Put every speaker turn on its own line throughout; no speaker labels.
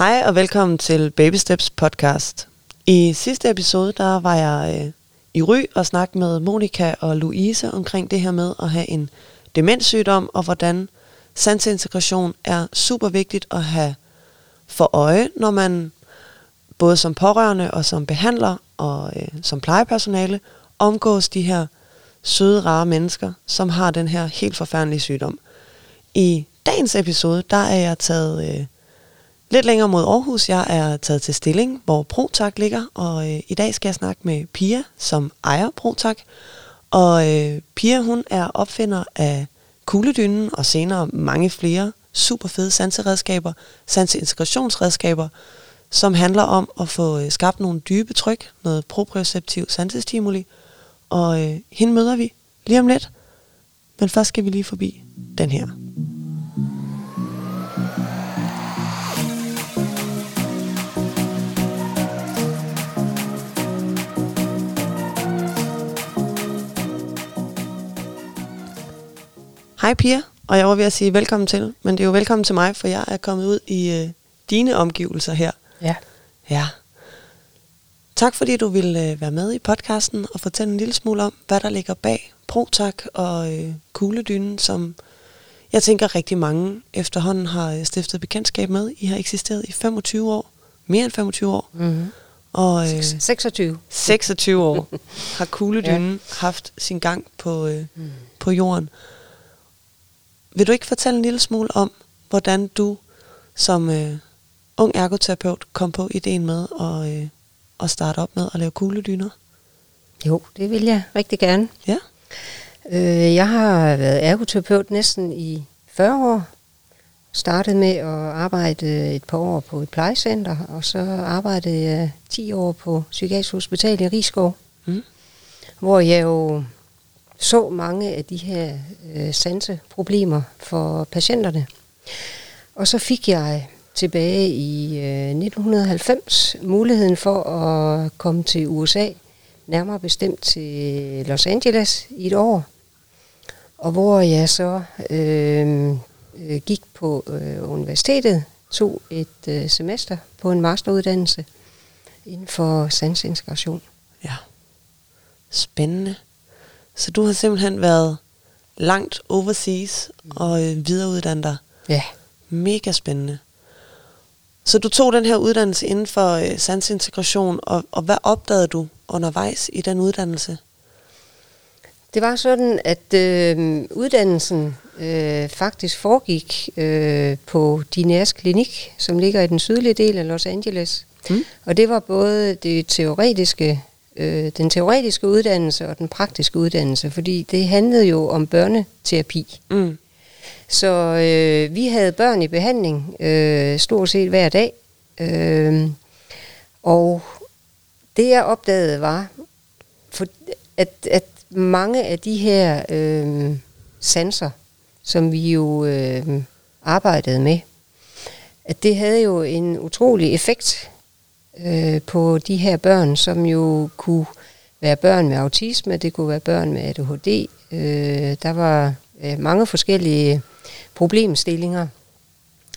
Hej og velkommen til Baby Steps podcast. I sidste episode, der var jeg øh, i Ry og snakkede med Monika og Louise omkring det her med at have en demenssygdom, og hvordan sansintegration er super vigtigt at have for øje, når man både som pårørende og som behandler og øh, som plejepersonale omgås de her søde, rare mennesker, som har den her helt forfærdelige sygdom. I dagens episode, der er jeg taget øh, lidt længere mod Aarhus. Jeg er taget til stilling, hvor ProTak ligger, og øh, i dag skal jeg snakke med Pia, som ejer ProTak. Og øh, Pia, hun er opfinder af kugledynen og senere mange flere super fede sanseredskaber, sanseintegrationsredskaber, som handler om at få øh, skabt nogle dybe tryk, noget proprioceptiv sansestimuli. Og øh, hende møder vi lige om lidt. Men først skal vi lige forbi den her. Hej Pia, og jeg var ved at sige velkommen til, men det er jo velkommen til mig, for jeg er kommet ud i øh, dine omgivelser her.
Ja.
Ja. Tak fordi du ville øh, være med i podcasten og fortælle en lille smule om, hvad der ligger bag ProTak og øh, kugledynen, som jeg tænker rigtig mange efterhånden har øh, stiftet bekendtskab med. I har eksisteret i 25 år, mere end 25 år.
Mm-hmm.
Og øh,
26.
26 år har kugledynen ja. haft sin gang på, øh, mm. på jorden. Vil du ikke fortælle en lille smule om, hvordan du som øh, ung ergoterapeut kom på ideen med at, øh, at starte op med at lave kugledyner?
Jo, det vil jeg rigtig gerne.
Ja.
Øh, jeg har været ergoterapeut næsten i 40 år. Startede med at arbejde et par år på et plejecenter, og så arbejdede jeg 10 år på Psykiatrisk Hospital i Rigskov, mm. hvor jeg jo så mange af de her øh, sanseproblemer for patienterne. Og så fik jeg tilbage i øh, 1990 muligheden for at komme til USA, nærmere bestemt til Los Angeles i et år, og hvor jeg så øh, øh, gik på øh, universitetet, tog et øh, semester på en masteruddannelse inden for sansintegration.
Ja, spændende. Så du har simpelthen været langt overseas og øh, videreuddannet dig.
Ja.
Mega spændende. Så du tog den her uddannelse inden for øh, sansintegration, og, og hvad opdagede du undervejs i den uddannelse?
Det var sådan, at øh, uddannelsen øh, faktisk foregik øh, på Diners Klinik, som ligger i den sydlige del af Los Angeles. Mm. Og det var både det teoretiske, øh, den teoretiske uddannelse og den praktiske uddannelse, fordi det handlede jo om børneterapi. Mm. Så øh, vi havde børn i behandling øh, stort set hver dag. Øh, og det jeg opdagede var, for, at, at mange af de her øh, sanser, som vi jo øh, arbejdede med, at det havde jo en utrolig effekt øh, på de her børn, som jo kunne være børn med autisme, det kunne være børn med ADHD. Øh, der var øh, mange forskellige problemstillinger,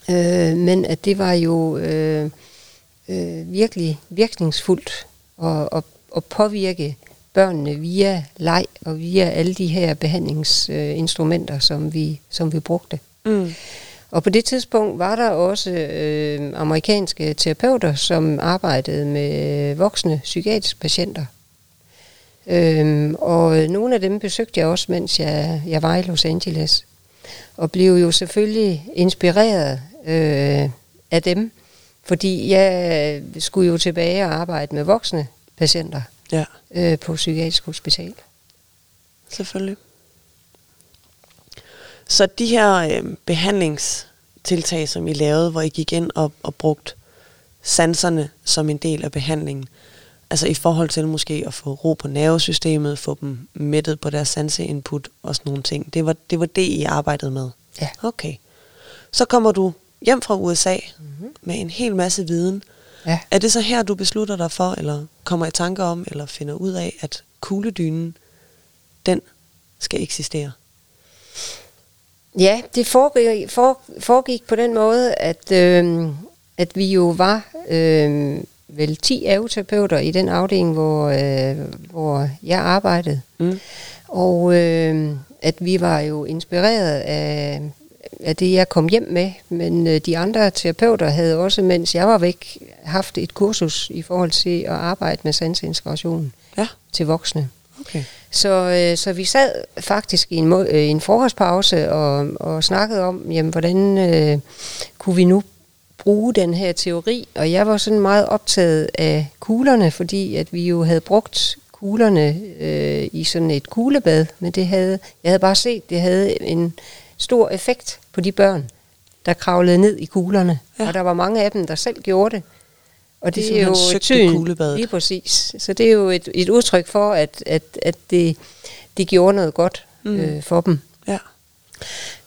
øh, men at det var jo øh, øh, virkelig virkningsfuldt at, at, at påvirke børnene via leg og via alle de her behandlingsinstrumenter, som vi, som vi brugte. Mm. Og på det tidspunkt var der også øh, amerikanske terapeuter, som arbejdede med voksne psykiatriske patienter. Øhm, og nogle af dem besøgte jeg også, mens jeg, jeg var i Los Angeles. Og blev jo selvfølgelig inspireret øh, af dem, fordi jeg skulle jo tilbage og arbejde med voksne patienter ja. øh, på Psykiatrisk Hospital.
Selvfølgelig. Så de her øh, behandlingstiltag, som I lavede, hvor I gik ind og, og brugt sanserne som en del af behandlingen, altså i forhold til måske at få ro på nervesystemet, få dem mættet på deres sanseinput og sådan nogle ting, det var, det var det, I arbejdede med?
Ja.
Okay. Så kommer du hjem fra USA mm-hmm. med en hel masse viden. Ja. Er det så her, du beslutter dig for, eller kommer i tanker om, eller finder ud af, at kugledynen, den skal eksistere?
Ja, det foregik, for, foregik på den måde, at øh, at vi jo var øh, vel 10 ergoterapeuter i den afdeling, hvor, øh, hvor jeg arbejdede.
Mm.
Og øh, at vi var jo inspireret af, af det, jeg kom hjem med. Men øh, de andre terapeuter havde også, mens jeg var væk, haft et kursus i forhold til at arbejde med sanseintegration
Ja,
til voksne.
Okay.
Så, øh, så vi sad faktisk i en, øh, en frokostpause og, og snakkede om, jamen, hvordan øh, kunne vi nu bruge den her teori. Og jeg var sådan meget optaget af kuglerne, fordi at vi jo havde brugt kuglerne øh, i sådan et kuglebad, men det havde, jeg havde bare set, det havde en stor effekt på de børn, der kravlede ned i kuglerne.
Ja.
Og der var mange af dem, der selv gjorde det. Og
De
det er jo tyn, lige præcis. Så det er jo et, et udtryk for, at, at, at det, det gjorde noget godt
mm.
øh, for dem.
Ja.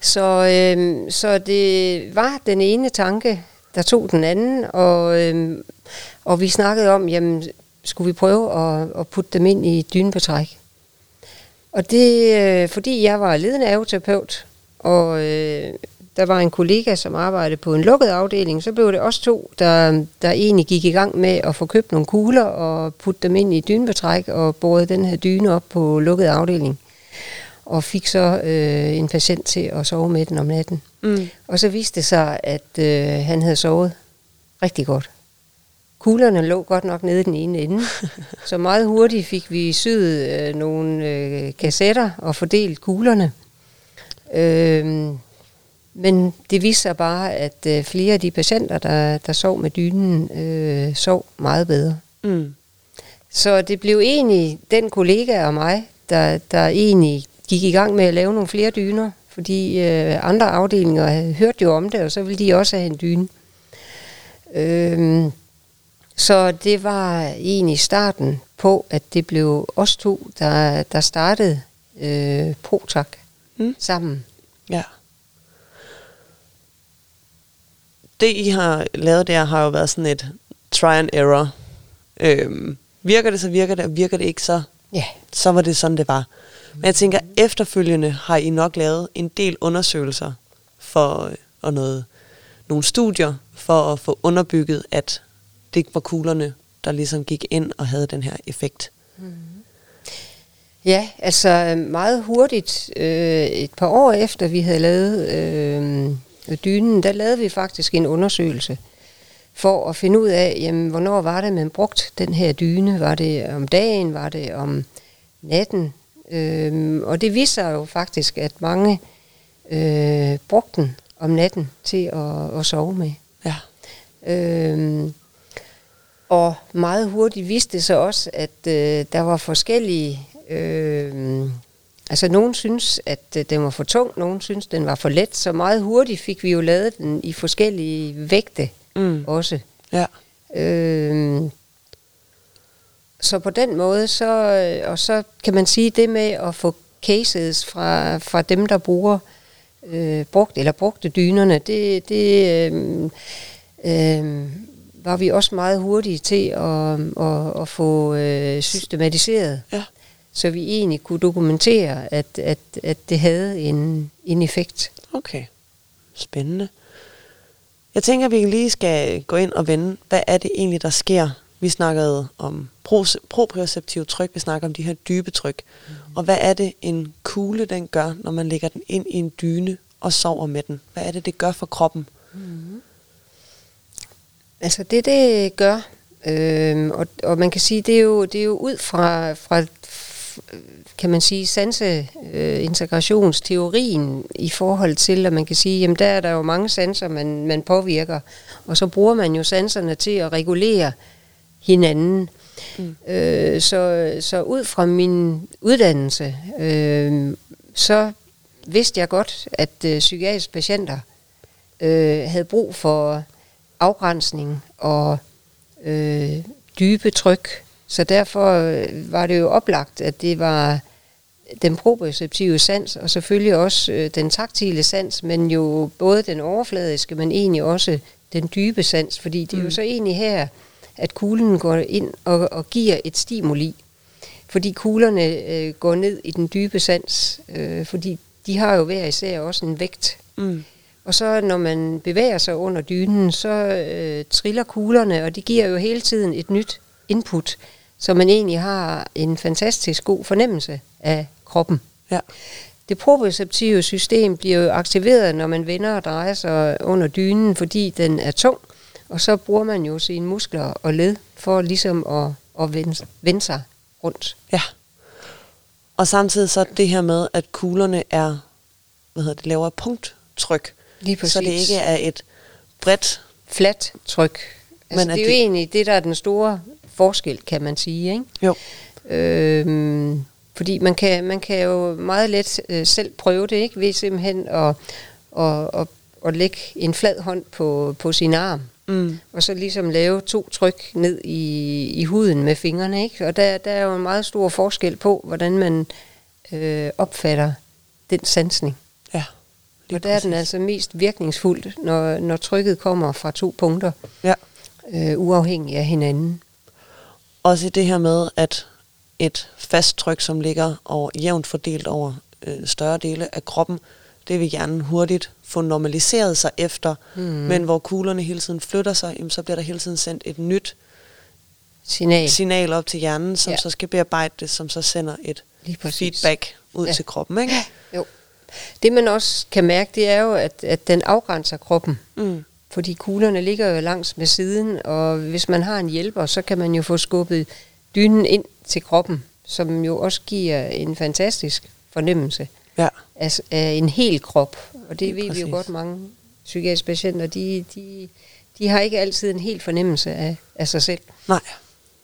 Så, øh, så det var den ene tanke, der tog den anden, og, øh, og vi snakkede om, jamen, skulle vi prøve at, at putte dem ind i dynebetræk? Og det, øh, fordi jeg var ledende ergoterapeut, og øh, der var en kollega, som arbejdede på en lukket afdeling, så blev det os to, der, der egentlig gik i gang med at få købt nogle kugler og putte dem ind i dynebetræk og borede den her dyne op på lukket afdeling. Og fik så øh, en patient til at sove med den om natten.
Mm.
Og så viste det sig, at øh, han havde sovet rigtig godt. Kuglerne lå godt nok nede i den ene ende, så meget hurtigt fik vi syet øh, nogle øh, kassetter og fordelt kuglerne. Øhm, men det viste sig bare, at øh, flere af de patienter, der, der sov med dynen, øh, sov meget bedre.
Mm.
Så det blev egentlig den kollega og mig, der, der egentlig gik i gang med at lave nogle flere dyner, fordi øh, andre afdelinger havde hørt jo om det, og så ville de også have en dyne. Øhm, så det var egentlig starten på, at det blev os to, der, der startede øh, Protak
Mm.
mm. sammen.
Ja. Det, I har lavet der, har jo været sådan et try and error. Øhm, virker det, så virker det, og virker det ikke, så,
Ja,
så var det sådan, det var. Men jeg tænker, efterfølgende har I nok lavet en del undersøgelser for, øh, og noget, nogle studier for at få underbygget, at det ikke var kuglerne, der ligesom gik ind og havde den her effekt.
Ja, altså meget hurtigt, øh, et par år efter vi havde lavet øh, dynen, der lavede vi faktisk en undersøgelse for at finde ud af, jamen, hvornår var det, man brugt den her dyne. Var det om dagen, var det om natten? Øh, og det viser jo faktisk, at mange øh, brugte den om natten til at, at sove med.
Ja.
Øhm, og meget hurtigt viste det sig også, at øh, der var forskellige... Øh, altså, nogen synes, at øh, den var for tung, nogen synes, den var for let, så meget hurtigt fik vi jo lavet den i forskellige vægte
Mm.
også.
Ja.
Øhm, så på den måde, så, øh, og så kan man sige det med at få cases fra, fra dem, der bruger øh, brugt eller brugte dynerne, det, det øh, øh, var vi også meget hurtige til at, at, at få øh, systematiseret,
Ja.
Så vi egentlig kunne dokumentere, at, at, at det havde en, en effekt.
Okay. Spændende. Jeg tænker, at vi lige skal gå ind og vende, hvad er det egentlig, der sker? Vi snakkede om pros- proprioceptiv tryk, vi snakker om de her dybe tryk. Mm. Og hvad er det, en kugle den gør, når man lægger den ind i en dyne og sover med den? Hvad er det, det gør for kroppen?
Altså det, det gør, øh, og, og man kan sige, det er jo, det er jo ud fra, fra kan man sige, sanseintegrationsteorien i forhold til, at man kan sige, jamen der er der jo mange sanser, man, man påvirker, og så bruger man jo sanserne til at regulere hinanden. Mm. Øh, så, så ud fra min uddannelse, øh, så vidste jeg godt, at øh, psykiatriske patienter øh, havde brug for afgrænsning og øh, dybe tryk. Så derfor øh, var det jo oplagt, at det var den proprioceptive sans, og selvfølgelig også øh, den taktile sans, men jo både den overfladiske, men egentlig også den dybe sans, fordi det er jo så egentlig her, at kuglen går ind og, og giver et stimuli. Fordi kuglerne øh, går ned i den dybe sans, øh, fordi de har jo hver især også en vægt.
Mm.
Og så når man bevæger sig under dynen, så øh, triller kuglerne, og det giver jo hele tiden et nyt input, så man egentlig har en fantastisk god fornemmelse af kroppen.
Ja.
Det proprioceptive system bliver jo aktiveret, når man vender og drejer sig under dynen, fordi den er tung, og så bruger man jo sine muskler og led for ligesom at, at vende, vende sig rundt.
Ja. Og samtidig så det her med, at kuglerne er, hvad hedder det, laver punkttryk.
Lige præcis.
Så det ikke er et bredt...
Fladt tryk. Altså,
Men
det er jo
det-
egentlig det, der er den store forskel, kan man sige. Ikke?
Jo.
Øhm, fordi man kan, man kan jo meget let øh, selv prøve det, ikke? ved simpelthen at, at, at, at lægge en flad hånd på, på sin arm.
Mm.
Og så ligesom lave to tryk ned i, i huden med fingrene. Ikke? Og der, der er jo en meget stor forskel på, hvordan man øh, opfatter den sansning.
Ja. lige
Og der er den
præcis.
altså mest virkningsfuldt, når, når trykket kommer fra to punkter,
Ja.
øh, uafhængig af hinanden.
Også i det her med, at et fast tryk, som ligger over, jævnt fordelt over øh, større dele af kroppen, det vil hjernen hurtigt få normaliseret sig efter. Mm. Men hvor kuglerne hele tiden flytter sig, jamen, så bliver der hele tiden sendt et nyt
Signal.
signal op til hjernen, som
Ja.
så skal bearbejde det, som så sender et feedback ud
ja.
til kroppen. Ikke?
Jo. Det man også kan mærke, det er jo, at, at den afgrænser kroppen.
Mm.
Fordi kuglerne ligger jo langs med siden, og hvis man har en hjælper, så kan man jo få skubbet dynen ind til kroppen, som jo også giver en fantastisk fornemmelse
Ja.
af, af en hel krop. Og det
Lige
ved vi jo
præcis.
godt, mange psykiatriske patienter, de, de, de har ikke altid en hel fornemmelse af, af sig selv.
Nej,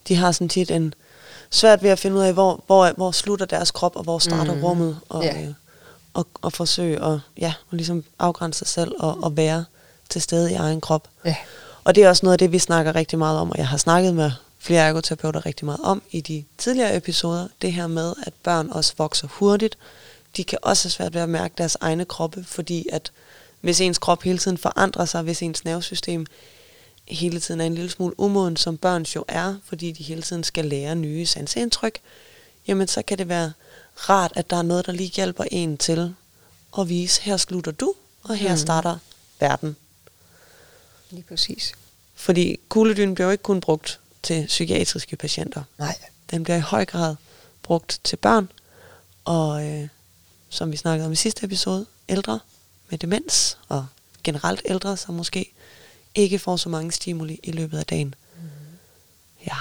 de har sådan tit en svært ved at finde ud af, hvor, hvor, hvor slutter deres krop, og hvor starter mm. rummet, og,
Ja.
ja. øh, og, og forsøge at, ja, at ligesom afgrænse sig selv og, og være til stede i egen krop.
Ja.
Og det er også noget af det, vi snakker rigtig meget om, og jeg har snakket med flere ergoterapeuter rigtig meget om i de tidligere episoder. Det her med, at børn også vokser hurtigt. De kan også have svært ved at mærke deres egne kroppe, fordi at hvis ens krop hele tiden forandrer sig, hvis ens nervesystem hele tiden er en lille smule umoden, som børn jo er, fordi de hele tiden skal lære nye sanseindtryk, jamen så kan det være rart, at der er noget, der lige hjælper en til at vise, her slutter du, og her mm. starter verden.
Lige præcis.
Fordi kugledynen bliver jo ikke kun brugt til psykiatriske patienter.
Nej.
Den bliver i høj grad brugt til børn, og øh, som vi snakkede om i sidste episode, ældre med demens, og generelt ældre, som måske ikke får så mange stimuli i løbet af dagen. Mm. Ja.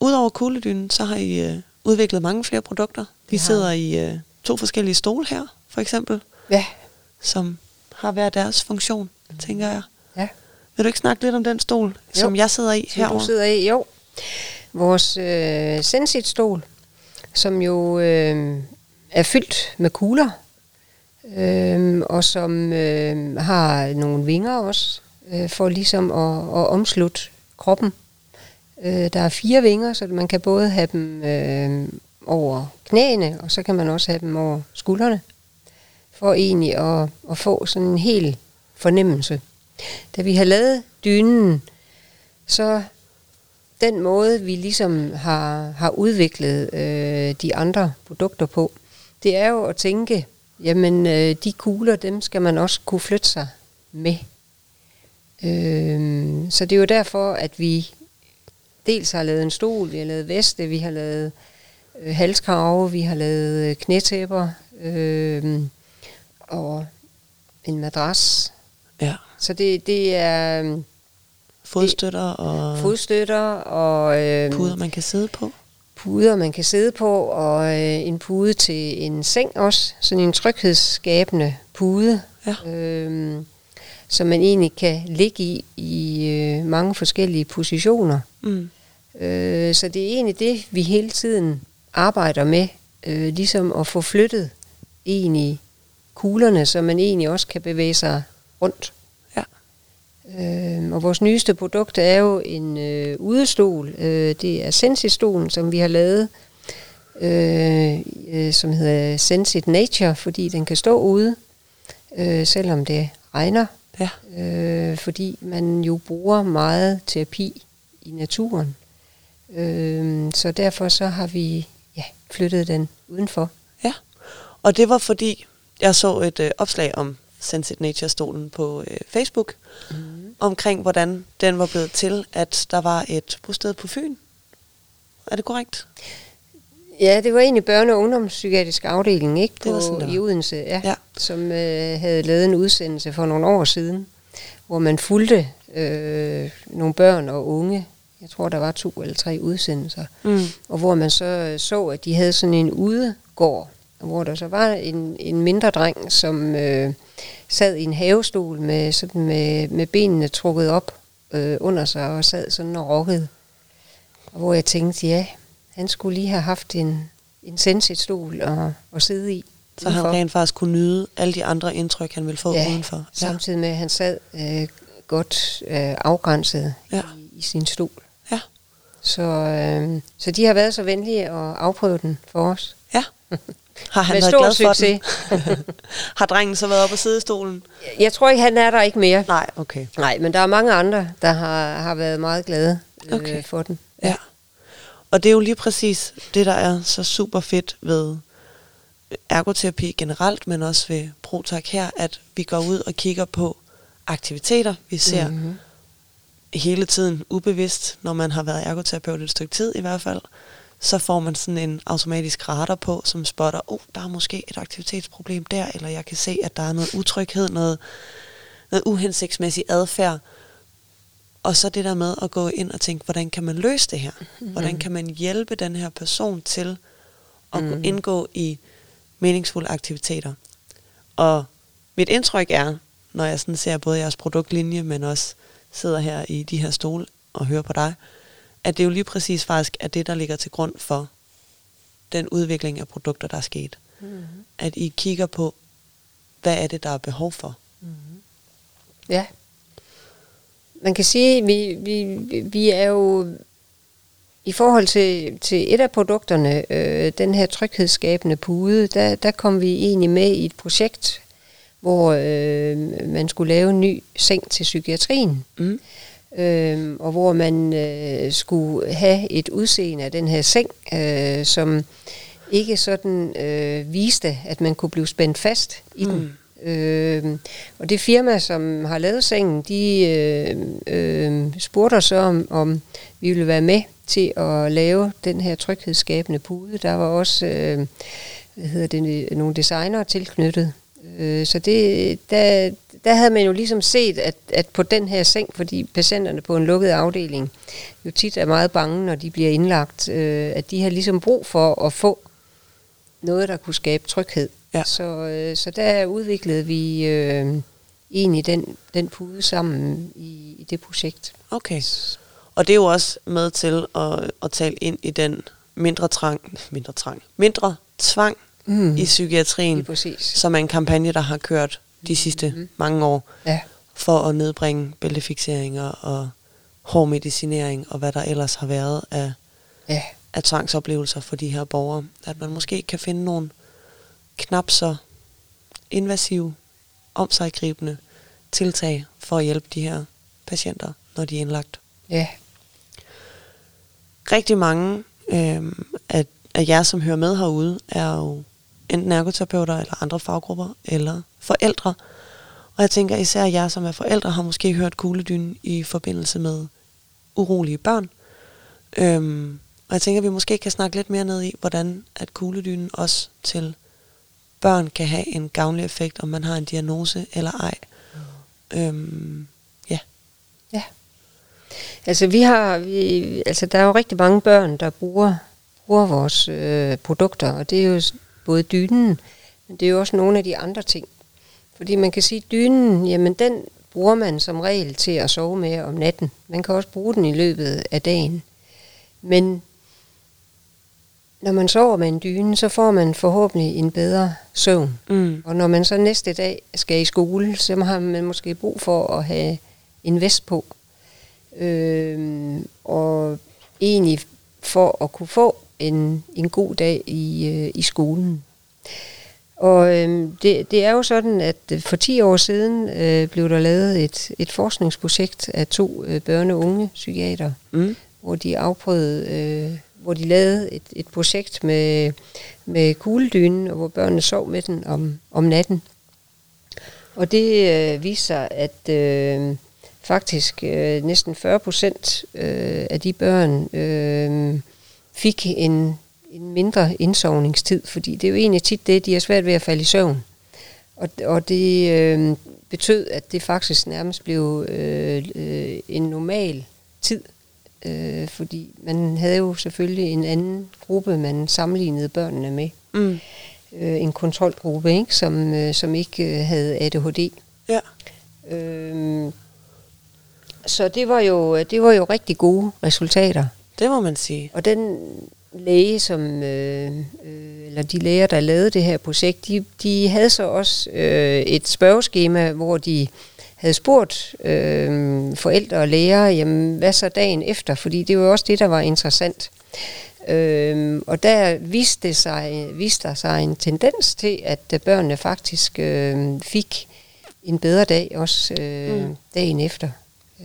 Udover kugledynen, så har I øh, udviklet mange flere produkter. Vi
har
sidder i øh, to forskellige stole her, for eksempel,
Ja.
som har hver deres funktion, mm. tænker jeg. Vil du ikke snakke lidt om den stol, jo. som jeg sidder i herovre?
du sidder i, jo. Vores øh, Sensit-stol, som jo øh, er fyldt med kugler, øh, og som øh, har nogle vinger også, øh, for ligesom at, at omslutte kroppen. Øh, der er fire vinger, så man kan både have dem øh, over knæene, og så kan man også have dem over skuldrene, for egentlig at, at få sådan en hel fornemmelse. Da vi har lavet dynen, så den måde, vi ligesom har, har udviklet øh, de andre produkter på, det er jo at tænke, jamen øh, de kugler, dem skal man også kunne flytte sig med. Øh, så det er jo derfor, at vi dels har lavet en stol, vi har lavet veste, vi har lavet øh, halskrave, vi har lavet øh, knætæpper øh, og en madras.
Ja.
Så det, det er øh,
Fodstøtter og
fodstøtter og øh,
puder, man kan sidde på.
puder, man kan sidde på, og øh, en pude til en seng også. Sådan en tryghedsskabende pude,
Ja.
øh, som man egentlig kan ligge i i øh, mange forskellige positioner.
Mm.
Øh, så det er egentlig det, vi hele tiden arbejder med, øh, ligesom at få flyttet egentlig kuglerne, så man egentlig også kan bevæge sig rundt. Øh, og vores nyeste produkt er jo en øh, udestol. Øh, det er Sensit-stolen, som vi har lavet, øh, øh, som hedder Sensit Nature, fordi den kan stå ude, øh, selvom det regner.
Ja.
Øh, fordi man jo bruger meget terapi i naturen. Øh, så derfor så har vi ja, flyttet den udenfor.
Ja. Og det var fordi, jeg så et øh, opslag om Sensit Nature-stolen på øh, Facebook, mm. omkring hvordan den var blevet til, at der var et bosted på Fyn. Er det korrekt?
Ja, det var egentlig børne- og ungdomspsykiatrisk afdeling ikke?
Det var
På,
sådan, det var.
i Odense, ja,
Ja.
ja. som øh, havde lavet en udsendelse for nogle år siden, hvor man fulgte øh, nogle børn og unge. Jeg tror, der var to eller tre udsendelser.
Mm.
Og hvor man så øh, så, at de havde sådan en udegård, hvor der så var en, en mindre dreng, som øh, sad i en havestol med, sådan med, med benene trukket op øh, under sig og sad sådan og rokkede. Og hvor jeg tænkte, ja, han skulle lige have haft en, en sensit-stol at, at sidde i.
Så han rent faktisk kunne nyde alle de andre indtryk, han ville få
Ja,
udenfor.
Samtidig med, at han sad øh, godt øh, afgrænset
Ja.
i, i sin stol.
Ja.
Så, øh, så de har været så venlige at afprøve den for os.
Ja. Har han
Med
været
stor
glad for
succes.
den? har drengen så været oppe og sidde i stolen?
Jeg tror ikke, han er der ikke mere.
Nej, okay.
Nej, men der er mange andre, der har, har været meget glade øh,
Okay.
for den.
Ja. Og det er jo lige præcis det, der er så super fedt ved ergoterapi generelt, men også ved ProTak her, at vi går ud og kigger på aktiviteter, vi ser mm-hmm.
Mhm.
hele tiden ubevidst, når man har været ergoterapeut et stykke tid i hvert fald, så får man sådan en automatisk radar på, som spotter, oh, der er måske et aktivitetsproblem der, eller jeg kan se, at der er noget utryghed, noget, noget uhensigtsmæssig adfærd. Og så det der med at gå ind og tænke, hvordan kan man løse det her? Hvordan kan man hjælpe den her person til at mm. indgå i meningsfulde aktiviteter? Og mit indtryk er, når jeg sådan ser både jeres produktlinje, men også sidder her i de her stole og hører på dig, at det jo lige præcis faktisk er det, der ligger til grund for den udvikling af produkter, der er sket.
Mm-hmm.
At I kigger på, hvad er det, der er behov for?
Ja. Man kan sige, vi, vi, vi er jo i forhold til, til et af produkterne, øh, den her tryghedsskabende pude, der, der kom vi egentlig med i et projekt, hvor øh, man skulle lave en ny seng til psykiatrien.
Mm.
Øh, og hvor man øh, skulle have et udseende af den her seng, øh, som ikke sådan øh, viste, at man kunne blive spændt fast i mm. den. Øh, og det firma, som har lavet sengen, de øh, øh, spurgte os om, om vi ville være med til at lave den her tryghedsskabende pude. Der var også øh, hvad hedder det, nogle designere tilknyttet. Øh, så det, der, der havde man jo ligesom set, at, at på den her seng, fordi patienterne på en lukket afdeling jo tit er meget bange, når de bliver indlagt, øh, at de har ligesom brug for at få noget, der kunne skabe tryghed.
Ja.
Så, øh, så der udviklede vi øh, egentlig den, den pude sammen i, i det projekt.
Okay. Og det er jo også med til at, at tale ind i den mindre trang, mindre trang, mindre tvang
Mm.
i psykiatrien, som er en kampagne, der har kørt de sidste mm. mange år
Ja.
for at nedbringe bæltefixeringer og hård medicinering og hvad der ellers har været af,
Ja.
af tvangsoplevelser for de her borgere. At man måske kan finde nogle knap så invasive, omsaggribende tiltag for at hjælpe de her patienter, når de er indlagt.
Ja.
Rigtig mange øh, af, af jer, som hører med herude, er jo enten ergoterapeuter eller andre faggrupper eller forældre. Og jeg tænker især jer, som er forældre, har måske hørt kugledynen i forbindelse med urolige børn. Øhm, og jeg tænker, at vi måske kan snakke lidt mere ned i, hvordan at kugledynen også til børn kan have en gavnlig effekt, om man har en diagnose eller ej. Øhm, ja.
Ja. Altså vi har, vi, altså der er jo rigtig mange børn, der bruger, bruger vores øh, produkter, og det er jo både dynen, men det er jo også nogle af de andre ting. Fordi man kan sige, at dynen, jamen den bruger man som regel til at sove med om natten. Man kan også bruge den i løbet af dagen. Men når man sover med en dyne, så får man forhåbentlig en bedre søvn.
Mm.
Og når man så næste dag skal i skole, så har man måske brug for at have en vest på. Øhm, og egentlig for at kunne få en, en god dag i, øh, i skolen. Og øhm, det, det er jo sådan, at øh, for 10 år siden øh, blev der lavet et, et forskningsprojekt af to øh, børne- og unge psykiater,
Mm.
hvor de afprøvede, øh, hvor de lavede et, et projekt med, med kugledynen, og hvor børnene sov med den om, om natten. Og det øh, viser at øh, faktisk øh, næsten 40 procent øh, af de børn øh, fik en, en mindre indsovningstid, fordi det er jo egentlig tit det, de har svært ved at falde i søvn. Og, og det øh, betød, at det faktisk nærmest blev øh, øh, en normal tid, øh, fordi man havde jo selvfølgelig en anden gruppe, man sammenlignede børnene med.
Mm.
Øh, en kontrolgruppe, ikke? Som, øh, som ikke øh, havde ADHD.
Ja.
Øh, så det var, jo, det var jo rigtig gode resultater.
Det må man sige.
Og den læge, som, øh, øh, eller de læger, der lavede det her projekt, de, de havde så også øh, et spørgeskema, hvor de havde spurgt øh, forældre og læger, jamen hvad så dagen efter? Fordi det var jo også det, der var interessant. Øh, og der viste, det sig, viste der sig en tendens til, at børnene faktisk øh, fik en bedre dag også øh, mm. dagen efter.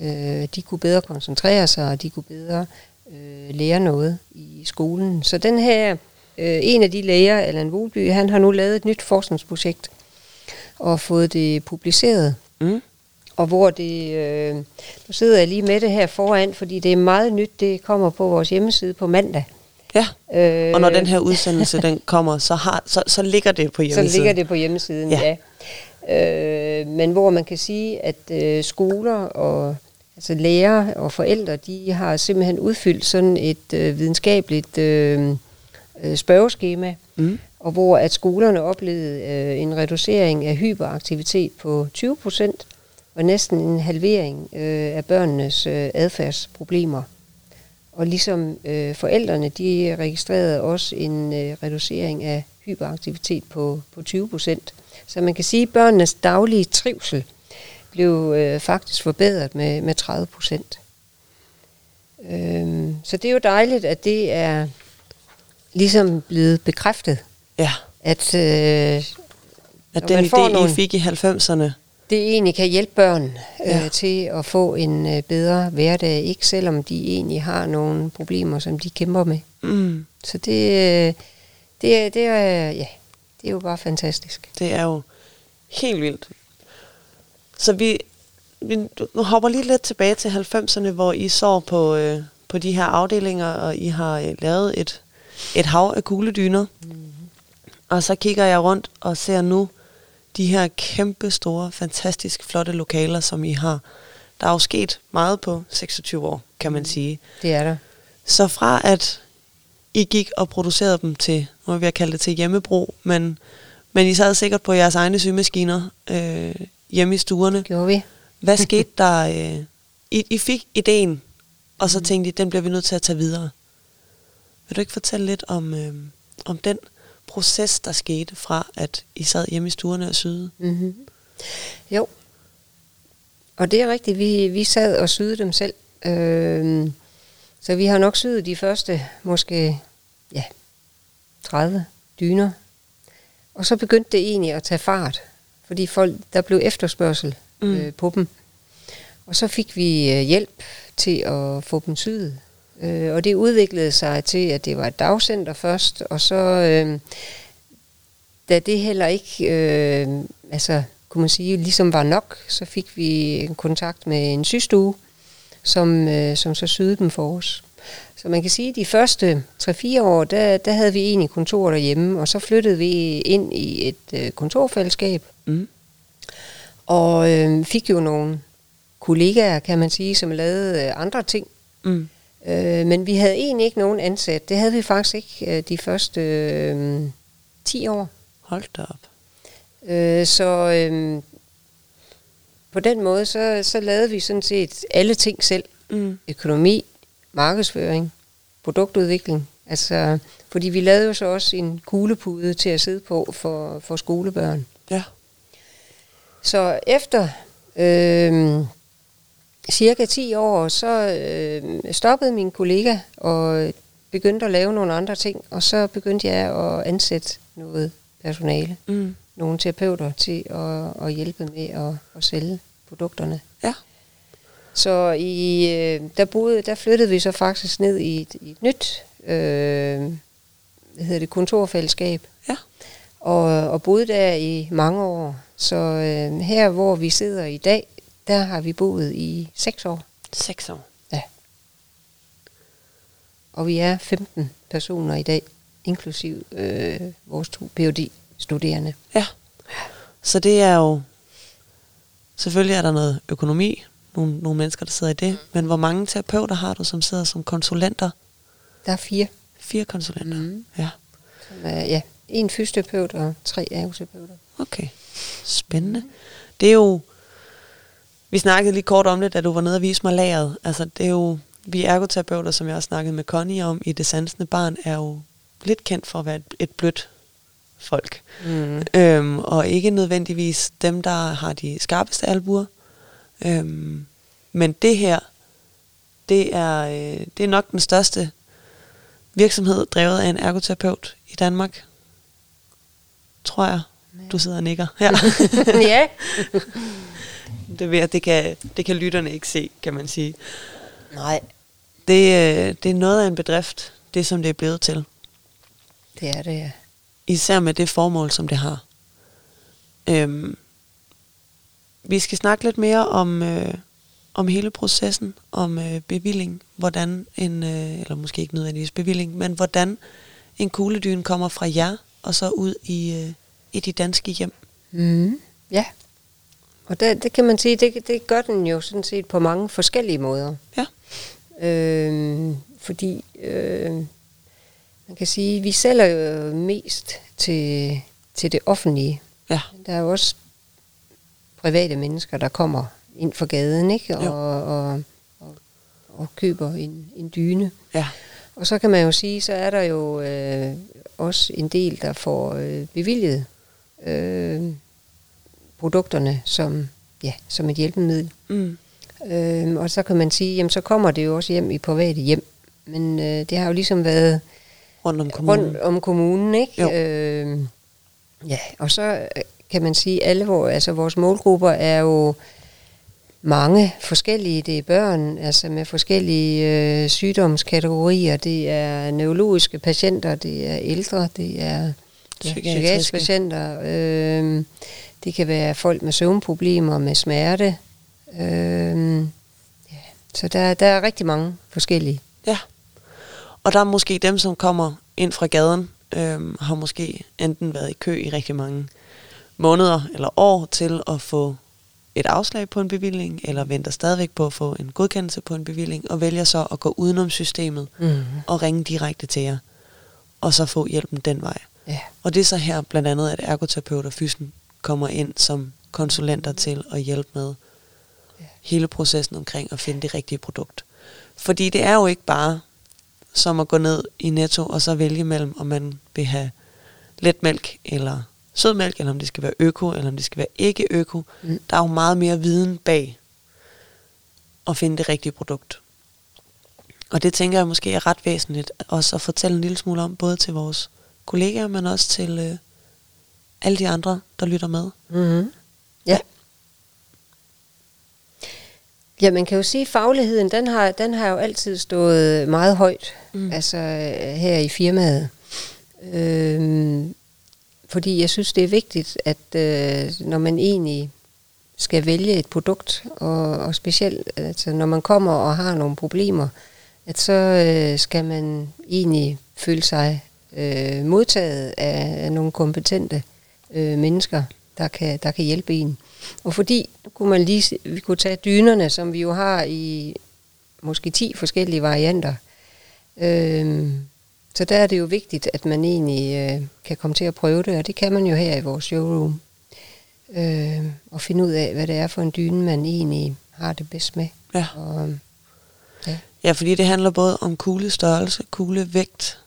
Øh, de kunne bedre koncentrere sig, og de kunne bedre øh, lære noget i skolen. Så den her, øh, en af de læger, Allan Volby, han har nu lavet et nyt forskningsprojekt og fået det publiceret.
Mm.
Og hvor det, øh, nu sidder jeg lige med det her foran, fordi det er meget nyt, det kommer på vores hjemmeside på mandag.
Ja, øh, og når den her udsendelse den kommer, så, har, så, så ligger det på hjemmesiden.
Så ligger det på hjemmesiden, ja. ja. Øh, men hvor man kan sige, at øh, skoler og altså lærere og forældre, de har simpelthen udfyldt sådan et øh, videnskabeligt øh, øh, spørgeskema, mm. og hvor at skolerne oplevede øh, en reducering af hyperaktivitet på 20 procent, og næsten en halvering øh, af børnenes øh, adfærdsproblemer. Og ligesom øh, forældrene, de registrerede også en øh, reducering af hyperaktivitet på, på 20 procent. Så man kan sige, at børnenes daglige trivsel blev øh, faktisk forbedret med, med 30 procent. Øhm, så det er jo dejligt, at det er ligesom blevet bekræftet.
Ja.
At, øh,
at den idé, nogle, I fik i 90'erne,
det egentlig kan hjælpe børn ja. øh, til at få en øh, bedre hverdag, ikke selvom de egentlig har nogle problemer, som de kæmper med.
Mm.
Så det, øh, det, det, er, ja, det er jo bare fantastisk.
Det er jo helt vildt. Så vi, vi nu hopper lige lidt tilbage til 90'erne, hvor I så på, øh, på de her afdelinger, og I har øh, lavet et, et hav af kugledyner. Mm. Og så kigger jeg rundt og ser nu de her kæmpe store, fantastisk flotte lokaler, som I har. Der er jo sket meget på 26 år, kan man sige.
Det er der.
Så fra at I gik og producerede dem til, nu vil jeg kalde det til hjemmebrug, men, men I sad sikkert på jeres egne symaskiner øh, hjemme i stuerne.
Gjorde vi.
Hvad skete der? Øh, I, I fik ideen, og så mm. tænkte I, den bliver vi nødt til at tage videre. Vil du ikke fortælle lidt om, øh, om den proces, der skete fra, at I sad hjemme i stuerne og syede?
Mm-hmm. Jo. Og det er rigtigt, vi, vi sad og syede dem selv. Øh, så vi har nok syet de første, måske, ja, 30 dyner. Og så begyndte det egentlig at tage fart, fordi folk, der blev efterspørgsel mm. øh, på dem. Og så fik vi øh, hjælp til at få dem syet. Øh, og det udviklede sig til, at det var et dagcenter først, og så, øh, da det heller ikke, øh, altså kunne man sige, ligesom var nok, så fik vi en kontakt med en systue, som, øh, som så syede dem for os. Så man kan sige, at de første 3-4 år, der, der havde vi egentlig kontor derhjemme, og så flyttede vi ind i et øh, kontorfællesskab. Mm. Og øh, fik jo nogle kollegaer, kan man sige, som lavede øh, andre ting. Mm. Øh, men vi havde egentlig ikke nogen ansat. Det havde vi faktisk ikke øh, de første øh, 10 år.
Hold da op.
Øh, så øh, på den måde, så, så lavede vi sådan set alle ting selv. Mm. Økonomi, markedsføring, produktudvikling. Altså, fordi vi lavede jo så også en kuglepude til at sidde på for, for skolebørn.
Ja.
Så efter øh, cirka 10 år, så øh, stoppede min kollega og begyndte at lave nogle andre ting, og så begyndte jeg at ansætte noget personale, mm. nogle terapeuter til at, at hjælpe med at, at sælge produkterne.
Ja.
Så i, øh, der, boede, der flyttede vi så faktisk ned i et, i et nyt øh, hvad hedder det, kontorfællesskab.
Ja.
Og, og boede der i mange år. Så øh, her, hvor vi sidder i dag, der har vi boet i seks år.
Seks år.
Ja. Og vi er 15 personer i dag, inklusiv øh, vores to phd studerende
Ja. Så det er jo... Selvfølgelig er der noget økonomi, nogle, nogle mennesker, der sidder i det, men hvor mange terapeuter har du, som sidder som konsulenter?
Der er fire.
Fire konsulenter.
Mhm.
Ja,
Som er, ja, en fysioterapeut og tre ergoterapeuter.
okay. Spændende. Det er jo... Vi snakkede lige kort om det, da du var nede og vise mig lageret. Altså, det er jo... Vi ergoterapeuter, som jeg også snakkede med Connie om i Det Sansende Barn, er jo lidt kendt for at være et, et blødt folk.
Mm.
Øhm, og ikke nødvendigvis dem, der har de skarpeste albuer. Øhm, men det her, det er, øh, det er nok den største virksomhed drevet af en ergoterapeut i Danmark. Tror jeg. Du sidder og nikker. Ja.
ja.
det, ved det, kan, det kan lytterne ikke se, kan man sige.
Nej,
Det, øh, det er noget af en bedrift, det som det er blevet til.
det er det, ja.
Især med det formål, som det har. Øhm, vi skal snakke lidt mere om, øh, om hele processen, om øh, bevilling, hvordan en, øh, eller måske ikke nødvendigvis bevilling, men hvordan en kugledyne kommer fra jer, og så ud i, øh, i de danske hjem.
Mm. Ja. Og det, det kan man sige, det, det gør den jo sådan set på mange forskellige måder.
Ja.
Øh, fordi øh, man kan sige, vi sælger jo mest til, til det offentlige.
Ja.
Der er jo også private mennesker, der kommer ind for gaden, ikke?
Jo.
Og, og, og, og køber en, en dyne.
Ja.
Og så kan man jo sige, så er der jo øh, også en del, der får øh, bevilget øh, produkterne som, ja, som et hjælpemiddel.
Mm.
Øh, og så kan man sige, jamen så kommer det jo også hjem i private hjem. Men øh, det har jo ligesom været
Rundt om kommunen.
rundt om kommunen, ikke?
Jo.
Øh, ja, og så øh, kan man sige, alle vores, altså vores målgrupper er jo mange forskellige. Det er børn, altså med forskellige øh, sygdomskategorier. Det er neurologiske patienter, det er ældre, det er ja,
Psykiatriske.
patienter. Øh, det kan være folk med søvnproblemer, med smerte. Øh, ja. Så der, der er rigtig mange forskellige.
Ja. Og der er måske dem, som kommer ind fra gaden, øhm, har måske enten været i kø i rigtig mange måneder eller år til at få et afslag på en bevilling, eller venter stadigvæk på at få en godkendelse på en bevilling, og vælger så at gå udenom systemet
Mm.
og ringe direkte til jer, og så få hjælpen den vej.
Ja.
Og det er så her blandt andet, at ergoterapeut og fysen kommer ind som konsulenter til at hjælpe med
Ja.
hele processen omkring at finde det rigtige produkt. Fordi det er jo ikke bare som at gå ned i Netto og så vælge mellem, om man vil have letmælk eller sødmælk, eller om det skal være øko, eller om det skal være ikke øko.
Mm.
Der er jo meget mere viden bag at finde det rigtige produkt. Og det tænker jeg måske er ret væsentligt også at fortælle en lille smule om, både til vores kollegaer, men også til øh, alle de andre, der lytter med.
Mm-hmm. Ja. Ja, man kan jo sige, at fagligheden, den har, den har jo altid stået meget højt,
Mm.
altså øh, her i firmaet. Øhm, fordi jeg synes, det er vigtigt, at øh, når man egentlig skal vælge et produkt, og, og specielt altså, når man kommer og har nogle problemer, at så øh, skal man egentlig føle sig øh, modtaget af, af nogle kompetente øh, mennesker, der kan, der kan hjælpe en. Og fordi, kunne man lige, se- vi kunne tage dynerne, som vi jo har i måske 10 forskellige varianter. Øh, så der er det jo vigtigt, at man egentlig øh, kan komme til at prøve det, og det kan man jo her i vores showroom. Øh, og finde ud af, hvad det er for en dyne, man egentlig har det bedst med.
Ja.
Og, ja.
Ja, fordi det handler både om kuglestørrelse, kuglevægt,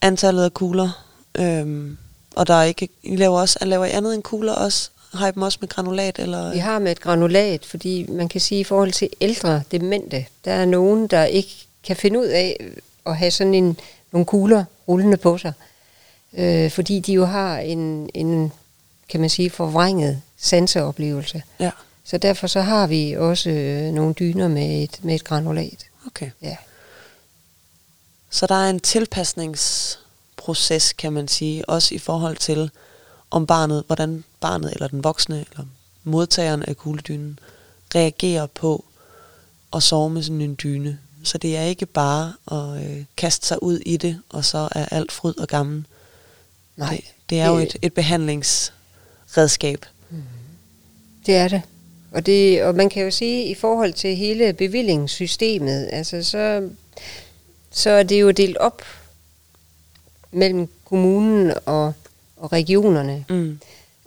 antallet af kugler, øhm, og der er ikke, I laver også, I laver I andet end kugler også? Har I dem også med granulat? Eller?
Vi har med et granulat, fordi man kan sige, at i forhold til ældre demente, der er nogen, der ikke kan finde ud af at have sådan en, nogle kugler rullende på sig. Øh, fordi de jo har en, en, kan man sige, forvrænget sanseoplevelse.
Ja,
Så derfor så har vi også øh, nogle dyner med et, med et granulat.
okay.
Ja.
Så der er en proces, kan man sige. Også i forhold til, om barnet, hvordan barnet eller den voksne, eller modtageren af kugledynen, reagerer på at sove med sådan en dyne. Så det er ikke bare at øh, kaste sig ud i det, og så er alt fryd og gammel.
Nej.
Det, det er jo et, et behandlingsredskab.
Det er det. Og, det. og man kan jo sige, i forhold til hele bevillingssystemet, altså så, så er det jo delt op mellem kommunen og, og regionerne.
Mm.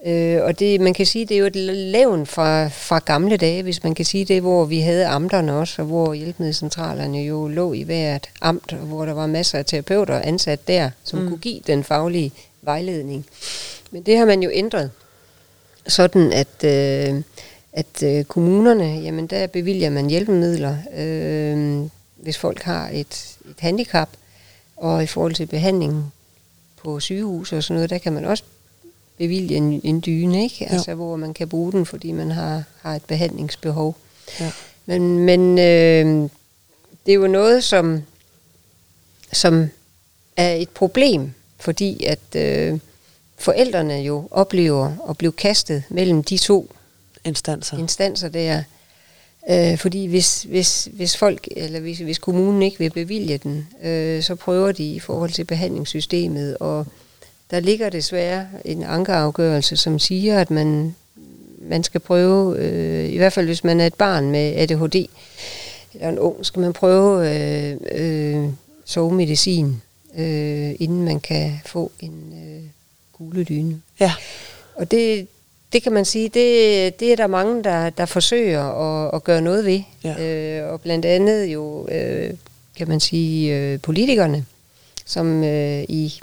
Øh, og det, man kan sige, det er jo et levn fra, fra gamle dage, hvis man kan sige det, hvor vi havde amterne også, og hvor hjælpemiddelcentralerne jo lå i hvert amt, og hvor der var masser af terapeuter ansat der, som mm. kunne give den faglige vejledning. Men det har man jo ændret, sådan at, øh, at øh, kommunerne, jamen der bevilger man hjælpemidler, øh, hvis folk har et, et handicap, og i forhold til behandling på sygehus og sådan noget, der kan man også bevilge en, en dyne, ikke? Altså, hvor man kan bruge den, fordi man har, har et behandlingsbehov.
Ja.
Men, men øh, det er jo noget, som, som er et problem, fordi at øh, forældrene jo oplever at blive kastet mellem de to
Instanser.
instanser der. Øh, fordi hvis, hvis, hvis folk, eller hvis, hvis kommunen ikke vil bevilge den, øh, så prøver de i forhold til behandlingssystemet, og der ligger desværre en ankeafgørelse, som siger, at man, man skal prøve, øh, i hvert fald hvis man er et barn med ADHD, eller en ung, skal man prøve øh, øh, sovemedicin, øh, inden man kan få en øh, kugledyne.
Ja.
Og det, det kan man sige, det, det er der mange, der, der forsøger at, at gøre noget ved.
Ja.
Øh, og blandt andet jo, øh, kan man sige, øh, politikerne, som øh, i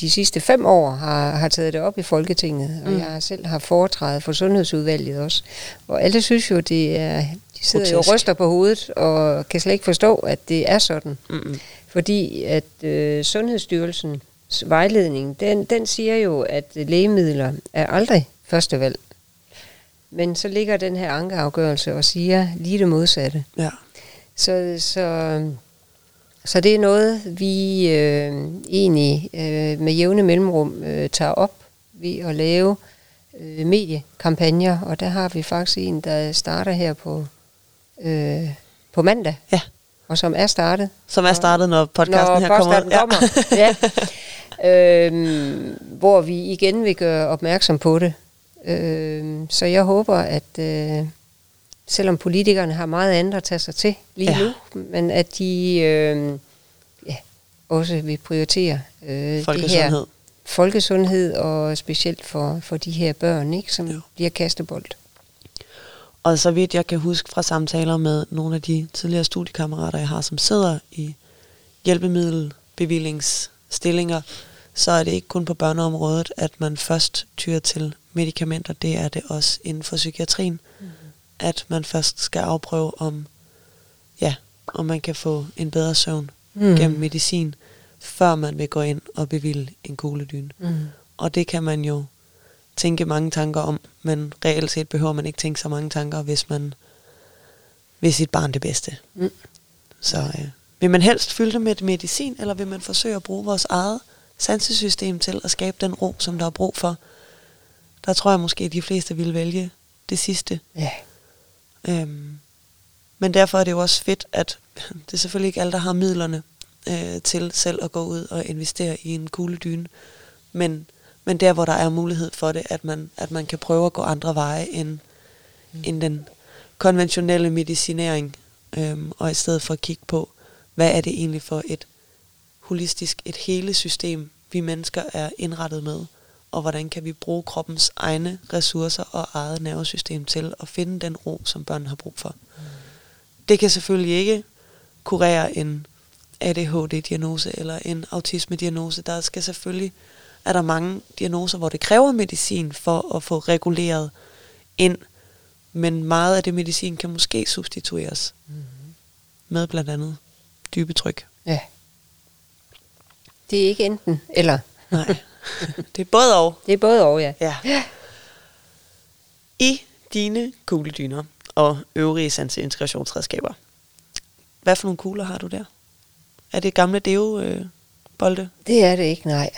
de sidste fem år har, har taget det op i Folketinget, og
Mm.
jeg selv har foretrædet for Sundhedsudvalget også. Og alle synes jo, det er, de sidder jo
Grotesk.
og ryster på hovedet, og kan slet ikke forstå, at det er sådan.
Mm-mm.
Fordi at øh, Sundhedsstyrelsens vejledning, den, den siger jo, at lægemidler er aldrig første valg. Men så ligger den her ankeafgørelse og siger lige det modsatte.
Ja.
Så, så, så det er noget, vi øh, egentlig øh, med jævne mellemrum øh, tager op ved at lave øh, mediekampagner. Og der har vi faktisk en, der starter her på, øh, på mandag.
Ja.
Og som er startet.
Som er startet, når podcasten
Når
her kommer.
podcasten kommer. Ja. øhm, hvor vi igen vil gøre opmærksom på det. Øhm, så jeg håber, at øh, selvom politikerne har meget andet at tage sig til lige
Ja.
nu, men at de øh, ja, også vil prioritere øh, det her
Folkesundhed.
og specielt for, for de her børn, ikke, som
jo.
bliver kastebold.
Og så vidt jeg kan huske fra samtaler med nogle af de tidligere studiekammerater, jeg har, som sidder i hjælpemiddelbevillingsstillinger, så er det ikke kun på børneområdet, at man først tyrer til medicamenter. Det er det også inden for psykiatrien, mm. At man først skal afprøve, om, ja, om man kan få en bedre søvn
Mm.
gennem medicin, før man vil gå ind og bevilge en kugledyne.
Mm.
Og det kan man jo tænke mange tanker om, men reelt set behøver man ikke tænke så mange tanker, hvis man vil sit barn det bedste.
Mm.
Så øh, vil man helst fylde det med medicin, eller vil man forsøge at bruge vores eget sansesystem til at skabe den ro, som der er brug for? Der tror jeg måske, at de fleste vil vælge det sidste.
Ja.
Øhm, men derfor er det jo også fedt, at det er selvfølgelig ikke alle, der har midlerne øh, til selv at gå ud og investere i en kugledyne. Men, men der, hvor der er mulighed for det, at man, at man kan prøve at gå andre veje end, mm. end den konventionelle medicinering, øhm, og i stedet for at kigge på, hvad er det egentlig for et holistisk, et hele system, vi mennesker er indrettet med, og hvordan kan vi bruge kroppens egne ressourcer og eget nervesystem til at finde den ro, som børn har brug for. Mm. Det kan selvfølgelig ikke kurere en ADHD-diagnose eller en autisme-diagnose. Der skal selvfølgelig, er der mange diagnoser, hvor det kræver medicin for at få reguleret ind, men meget af det medicin kan måske substitueres
Mm-hmm.
med blandt andet dybe tryk.
ja. Det er ikke enten eller.
Nej, det er både og.
Det er både og, ja.
Ja. I dine kugledyner og øvrige sanseintegrationsredskaber, hvad for nogle kugler har du der? Er det gamle Deo øh, bolde?
Det er det ikke, nej.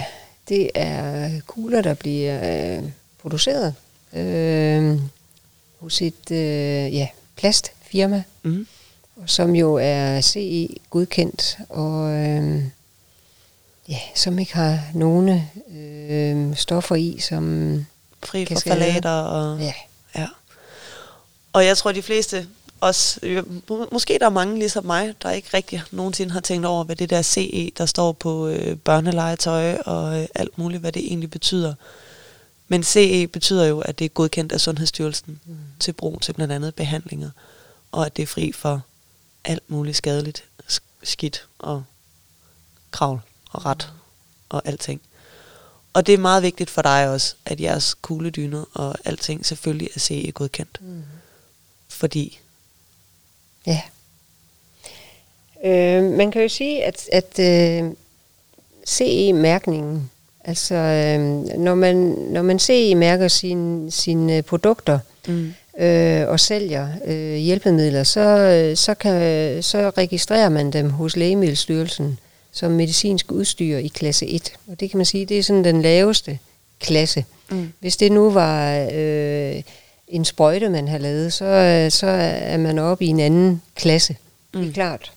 Det er kugler, der bliver øh, produceret øh, hos et øh, ja, plastfirma,
Mm.
som jo er CE-godkendt, og øh, ja, som ikke har nogen øh, stoffer i, som...
Fri
Kan
for
skade.
falater og...
Ja,
Ja. Og jeg tror, de fleste, også, øh, må- måske der er mange ligesom mig, der ikke rigtig nogensinde har tænkt over, hvad det der CE, der står på øh, børnelegetøj og øh, alt muligt, hvad det egentlig betyder. Men CE betyder jo, at det er godkendt af Sundhedsstyrelsen mm. til brug til blandt andet behandlinger, og at det er fri for alt muligt skadeligt, sk- skidt og kravl og ret og alting. Og det er meget vigtigt for dig også, at jeres kugledyner og alting selvfølgelig er CE godkendt.
Mm.
Fordi,
ja. Øh, man kan jo sige, at, at øh, CE-mærkningen, altså øh, når man, når man CE-mærker sine sine produkter,
mm,
øh, og sælger øh, hjælpemidler, så, øh, så, kan, så registrerer man dem hos Lægemiddelstyrelsen som medicinsk udstyr i klasse 1. Og det kan man sige, det er sådan den laveste klasse.
mm,
Hvis det nu var øh, en sprøjte, man har lavet, så, så er man oppe i en anden klasse. Det er
Mm.
klart.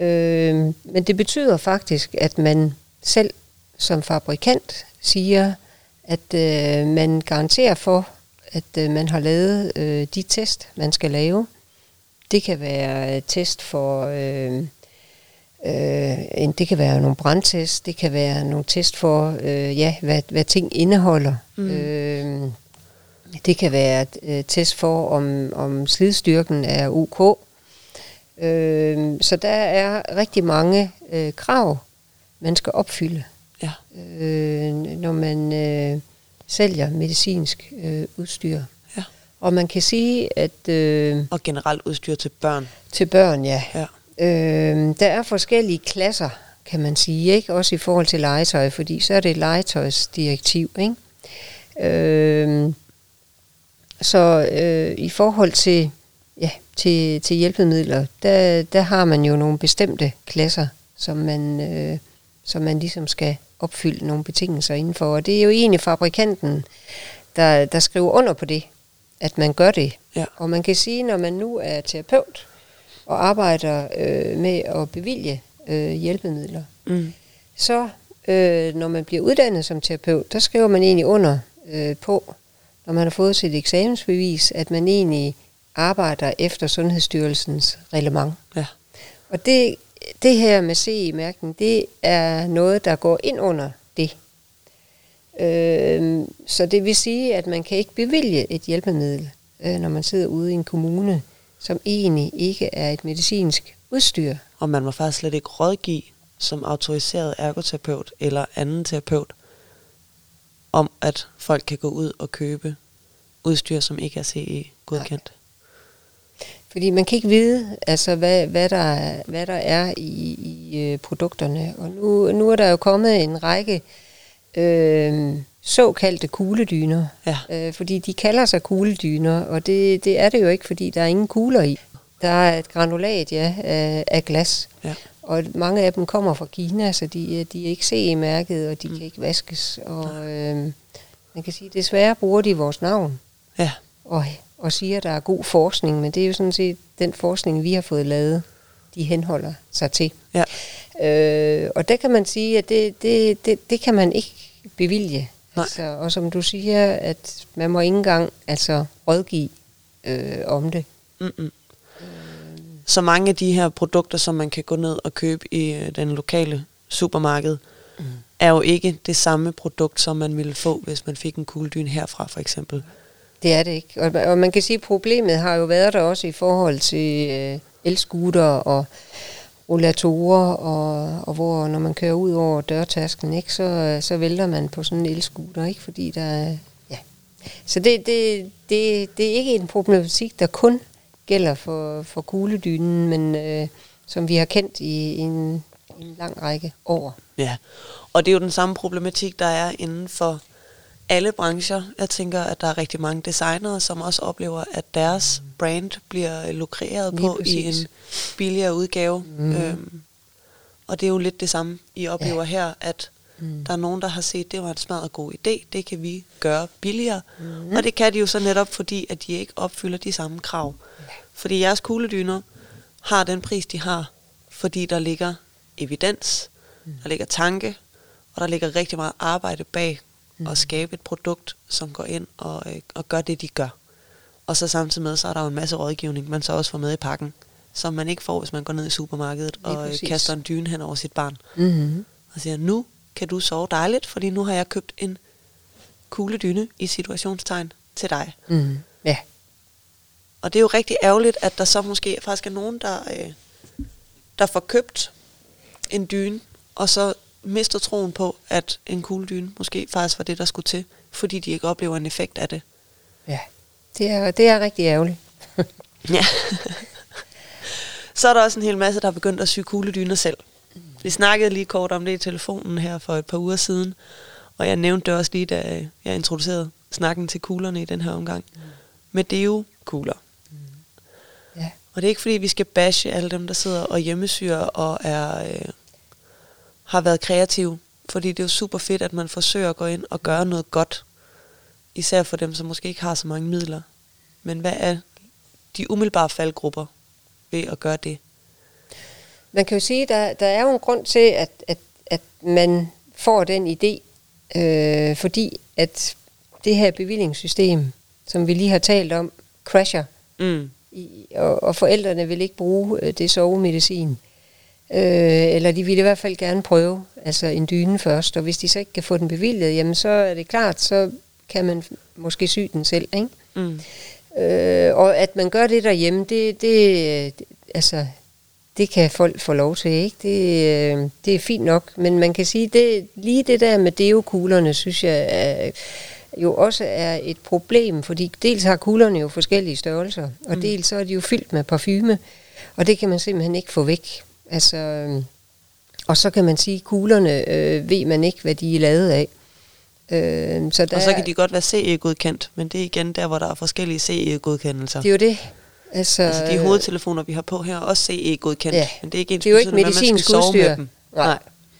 Øh, men det betyder faktisk, at man selv som fabrikant siger, at øh, man garanterer for, at øh, man har lavet øh, de test, man skal lave. Det kan være test for... Øh, Øh, det kan være nogle brandtest, det kan være nogle test for, øh, ja, hvad, hvad ting indeholder.
Mm.
Øh, det kan være øh, test for, om, om slidstyrken er ok. Øh, så der er rigtig mange øh, krav, man skal opfylde,
ja,
øh, når man øh, sælger medicinsk øh, udstyr.
ja.
Og man kan sige, at øh,
Og generelt udstyr til børn.
til børn, ja,
Ja.
Øh, der er forskellige klasser, kan man sige, ikke? Også i forhold til legetøj, fordi så er det et legetøjsdirektiv, ikke? Øh, så øh, i forhold til, ja, til, til hjælpemidler, der, der har man jo nogle bestemte klasser, som man, øh, som man ligesom skal opfylde nogle betingelser indenfor. Og det er jo egentlig fabrikanten, der, der skriver under på det, at man gør det.
Ja.
Og man kan sige, når man nu er terapeut, og arbejder øh, med at bevilge øh, hjælpemidler,
Mm.
så øh, når man bliver uddannet som terapeut, der skriver man egentlig under øh, på, når man har fået sit eksamensbevis, at man egentlig arbejder efter Sundhedsstyrelsens reglement.
Ja.
Og det, det her med CE-mærkning, det er noget, der går ind under det. Øh, så det vil sige, at man kan ikke bevilge et hjælpemiddel, øh, når man sidder ude i en kommune, som egentlig ikke er et medicinsk udstyr.
Og man må faktisk slet ikke rådgive som autoriseret ergoterapeut eller anden terapeut om, at folk kan gå ud og købe udstyr, som ikke er CE godkendt.
Fordi man kan ikke vide, altså, hvad, hvad, der, er- hvad der er i, i øh, produkterne. Og nu, nu er der jo kommet en række øh, såkaldte kugledyner.
Ja.
Øh, fordi de kalder sig kugledyner, og det, det er det jo ikke, fordi der er ingen kugler i. Der er et granulat ja, af, af glas.
Ja.
Og mange af dem kommer fra Kina, så de, er- de er ikke CE-mærket, og de mm. kan ikke vaskes. Og øh, man kan sige, desværre bruger de vores navn
Ja.
og, og siger, at der er god forskning, men det er jo sådan set den forskning, vi har fået lavet, de henholder sig til.
Ja.
Øh, og der kan man sige, at det, det, det, det kan man ikke bevilge.
Nej.
Altså, og som du siger, at man må ikke engang altså, rådgive øh, om det.
Mm-mm. Så mange af de her produkter, som man kan gå ned og købe i øh, den lokale supermarked, mm. er jo ikke det samme produkt, som man ville få, hvis man fik en kugledyn herfra, for eksempel.
Det er det ikke. Og, og man kan sige, at problemet har jo været der også i forhold til øh, elskuter og rollatorer, og, og hvor når man kører ud over dørtasken, ikke, så, så vælter man på sådan en elskuter, ikke, fordi der. Ja. Så det, det, det, det er ikke en problematik, der kun gælder for, for kugledynen, men øh, som vi har kendt i en, en lang række år.
Ja, og det er jo den samme problematik, der er inden for alle brancher. Jeg tænker, at der er rigtig mange designere, som også oplever, at deres brand bliver lukreret
Lige
på i en billigere udgave.
Mhm.
Øhm, Og det er jo lidt det samme, I oplever ja. her, at mm. der er nogen, der har set, det var en og god idé, det kan vi gøre billigere. Mm. Og det kan de jo så netop, fordi at de ikke opfylder de samme krav. Ja. Fordi jeres kugledyner har den pris, de har, fordi der ligger evidens, mm. der ligger tanke, og der ligger rigtig meget arbejde bag mm. at skabe et produkt, som går ind og, øh, og gør det, de gør. Og så samtidig med, så er der jo en masse rådgivning, man så også får med i pakken, som man ikke får, hvis man går ned i supermarkedet Lige og øh, præcis. kaster en dyne hen over sit barn. Mm-hmm. Og siger, nu kan du sove dejligt, fordi nu har jeg købt en kugledyne i situationstegn til dig.
Mm-hmm. Ja.
Og det er jo rigtig ærgerligt, at der så måske faktisk er nogen, der, øh, der får købt en dyne, og så mister troen på, at en kugledyne måske faktisk var det, der skulle til, fordi de ikke oplever en effekt af det.
Ja, det er, det er rigtig ærgerligt.
ja. så er der også en hel masse, der har begyndt at sy kugledyner selv. Vi snakkede lige kort om det i telefonen her for et par uger siden, og jeg nævnte det også lige, da jeg introducerede snakken til kuglerne i den her omgang. Mm. Med Deo-kugler. Mm. Ja. Og det er ikke fordi, vi skal bashe alle dem, der sidder og hjemmesyrer og er, øh, har været kreative. Fordi det er jo super fedt, at man forsøger at gå ind og gøre noget godt. Især for dem, som måske ikke har så mange midler. Men hvad er de umiddelbare faldgrupper ved at gøre det?
Man kan jo sige, at der, der er jo en grund til, at, at, at man får den idé, øh, fordi at det her bevillingssystem, som vi lige har talt om, crasher, mm. i, og, og forældrene vil ikke bruge øh, det sovemedicin. Øh, eller de vil i hvert fald gerne prøve altså en dyne først, og hvis de så ikke kan få den bevilget, jamen så er det klart, så kan man måske sy den selv, ikke? Mm. Øh, og at man gør det derhjemme, det, det, det, altså, det kan folk få lov til, ikke? Det, øh, det er fint nok, men man kan sige, det lige det der med deokuglerne, synes jeg er, jo også er et problem, fordi dels har kuglerne jo forskellige størrelser, og mm. dels så er de jo fyldt med parfume, og det kan man simpelthen ikke få væk. Altså, øh, og så kan man sige, at kuglerne øh, ved man ikke, hvad de er lavet af.
Øh, så der og så kan de godt være CE-godkendt, men det er igen der, hvor der er forskellige CE-godkendelser.
Det er jo det.
Altså, altså de hovedtelefoner, vi har på her, er også CE-godkendt,
ja.
men det er ikke
ens det er jo ikke medicinsk udstyr. Med Nej. Nej.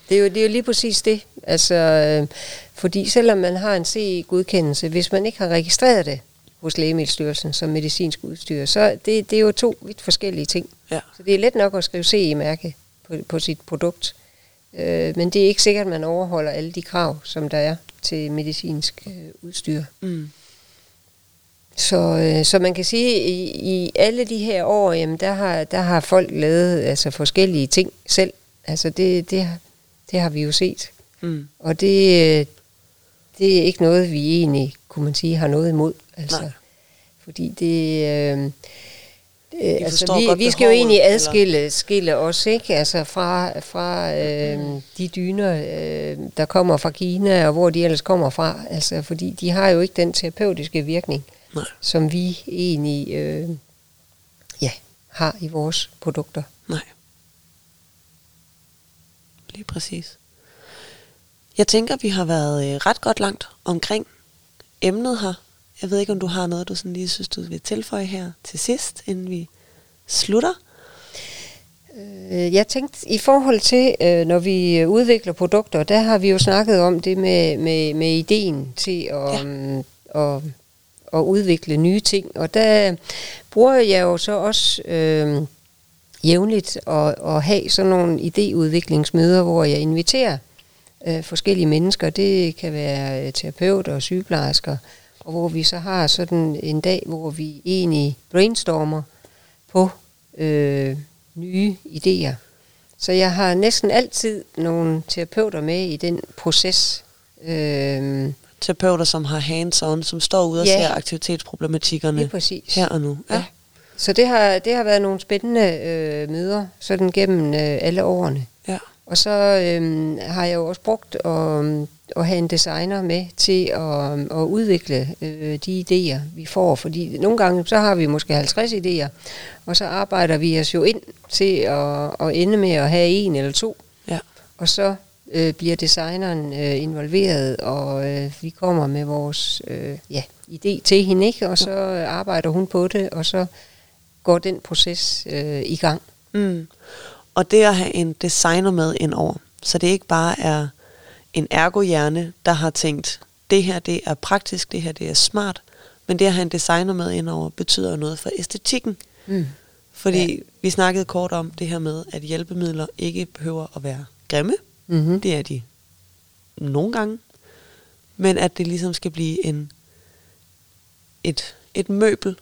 Det er, jo, det er jo lige præcis det. Altså, øh, fordi selvom man har en CE-godkendelse, hvis man ikke har registreret det hos Lægemiddelstyrelsen som medicinsk udstyr, så det, det er jo to vidt forskellige ting. Ja. Så det er let nok at skrive CE-mærke på, på sit produkt, øh, men det er ikke sikkert, at man overholder alle de krav, som der er til medicinsk øh, udstyr. Mm. Så, øh, så man kan sige, at i, i alle de her år, jamen, der, har, der har folk lavet altså, forskellige ting selv. Altså det, det, det har vi jo set. Mm. Og det, det er ikke noget, vi egentlig, kunne man sige, har noget imod. Altså, Nej. Fordi det... Øh, Øh, altså, vi, vi skal jo egentlig adskille skille os ikke? Altså fra, fra øh, de dyner, øh, der kommer fra Kina, og hvor de ellers kommer fra. Altså, fordi de har jo ikke den terapeutiske virkning, Nej. som vi egentlig øh, ja, har i vores produkter.
Nej. Lige præcis. Jeg tænker, vi har været øh, ret godt langt omkring emnet her. Jeg ved ikke, om du har noget, du sådan lige synes, du vil tilføje her til sidst, inden vi slutter?
Øh, jeg tænkte, i forhold til, øh, når vi udvikler produkter, der har vi jo snakket om det med, med, med ideen til at, ja. Um, at, at udvikle nye ting. Og der bruger jeg jo så også øh, jævnligt at, at have sådan nogle idéudviklingsmøder, hvor jeg inviterer øh, forskellige mennesker. Det kan være terapeuter og sygeplejersker, og hvor vi så har sådan en dag, hvor vi egentlig brainstormer på øh, nye idéer. Så jeg har næsten altid nogle terapeuter med i den proces.
Øh, terapeuter, som har hands-on, som står ude og ja, ser aktivitetsproblematikkerne her og nu.
Ja. ja. Så det har, det har været nogle spændende øh, møder, sådan gennem øh, alle årene. Ja. Og så øh, har jeg jo også brugt at, at have en designer med til at, at udvikle øh, de idéer, vi får. Fordi nogle gange, så har vi måske 50 idéer, og så arbejder vi os jo ind til at, at ende med at have en eller to. Ja. Og så øh, bliver designeren øh, involveret, og øh, vi kommer med vores øh, ja, idé til hende, ikke? og så arbejder hun på det, og så går den proces øh, i gang. Mm.
Og det at have en designer med ind over, så det ikke bare er en ergohjerne, der har tænkt, det her det er praktisk, det her det er smart, men det at have en designer med ind over, betyder noget for æstetikken.
Mm.
Fordi
Ja.
vi snakkede kort om det her med, at hjælpemidler ikke behøver at være grimme.
Mm-hmm.
Det er de nogle gange. Men at det ligesom skal blive en, et, et møbel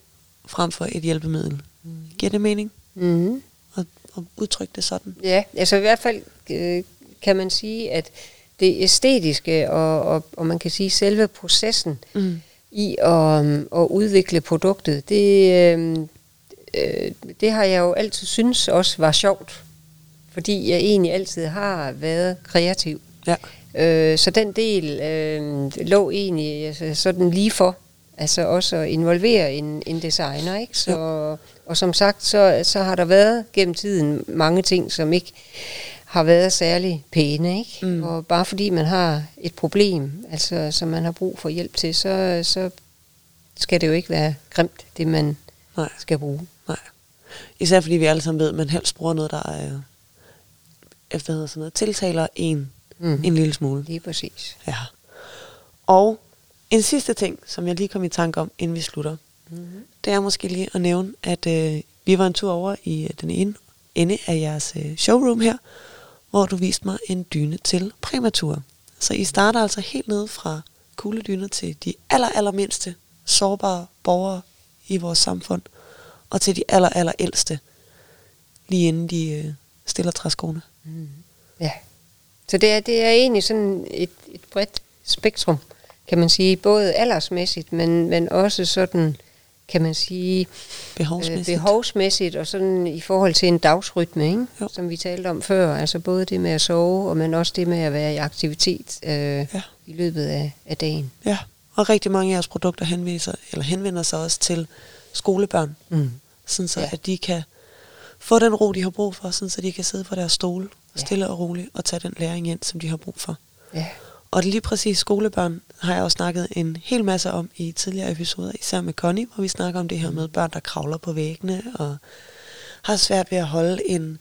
frem for et hjælpemiddel. Mm. Giver det mening
Mm-hmm.
at, at udtrykke det sådan?
Ja, altså i hvert fald øh, kan man sige, at det æstetiske og, og, og man kan sige selve processen
Mm.
i at, øhm, at udvikle produktet, det, øh, øh, det har jeg jo altid synes også var sjovt, fordi jeg egentlig altid har været kreativ.
Ja.
Øh, så den del øh, lå egentlig altså, sådan lige for. Altså også at involvere en, en designer, ikke? Så, og som sagt, så, så har der været gennem tiden mange ting, som ikke har været særlig pæne, ikke?
Mm.
Og bare fordi man har et problem, altså som man har brug for hjælp til, så, så skal det jo ikke være grimt, det man
Nej,
skal bruge.
nej. Især fordi vi alle sammen ved, at man helst bruger noget, der er, efter hedder sådan noget, tiltaler en
Mm.
en lille smule.
Lige præcis.
Ja. Og en sidste ting, som jeg lige kom i tanke om, inden vi slutter,
Mm-hmm.
det er måske lige at nævne, at øh, vi var en tur over i øh, den ene ende af jeres øh, showroom her, hvor du viste mig en dyne til præmatur. Så I starter altså helt ned fra kugledyner til de aller, aller mindste sårbare borgere i vores samfund, og til de aller, aller ældste, lige inden de øh, stiller træskoene.
Mm. Ja. Så det er, det er egentlig sådan et, et bredt spektrum, kan man sige, både aldersmæssigt, men, men også sådan, kan man sige,
Behovsmæssigt.
Øh, behovsmæssigt og sådan i forhold til en dagsrytme, ikke?
Jo.
som vi talte om før. Altså både det med at sove, og men også det med at være i aktivitet øh,
Ja.
i løbet af, af dagen.
Ja, og rigtig mange af jeres produkter henviser, eller henvender sig også til skolebørn,
Mm.
sådan så
Ja.
ja. at de kan få den ro, de har brug for, sådan så de kan sidde på deres stole,
Ja.
stille og roligt, og tage den læring ind, som de har brug for.
Ja.
Og lige præcis skolebørn har jeg også snakket en hel masse om i tidligere episoder, især med Connie, hvor vi snakker om det her med børn, der kravler på væggene, og har svært ved at holde en,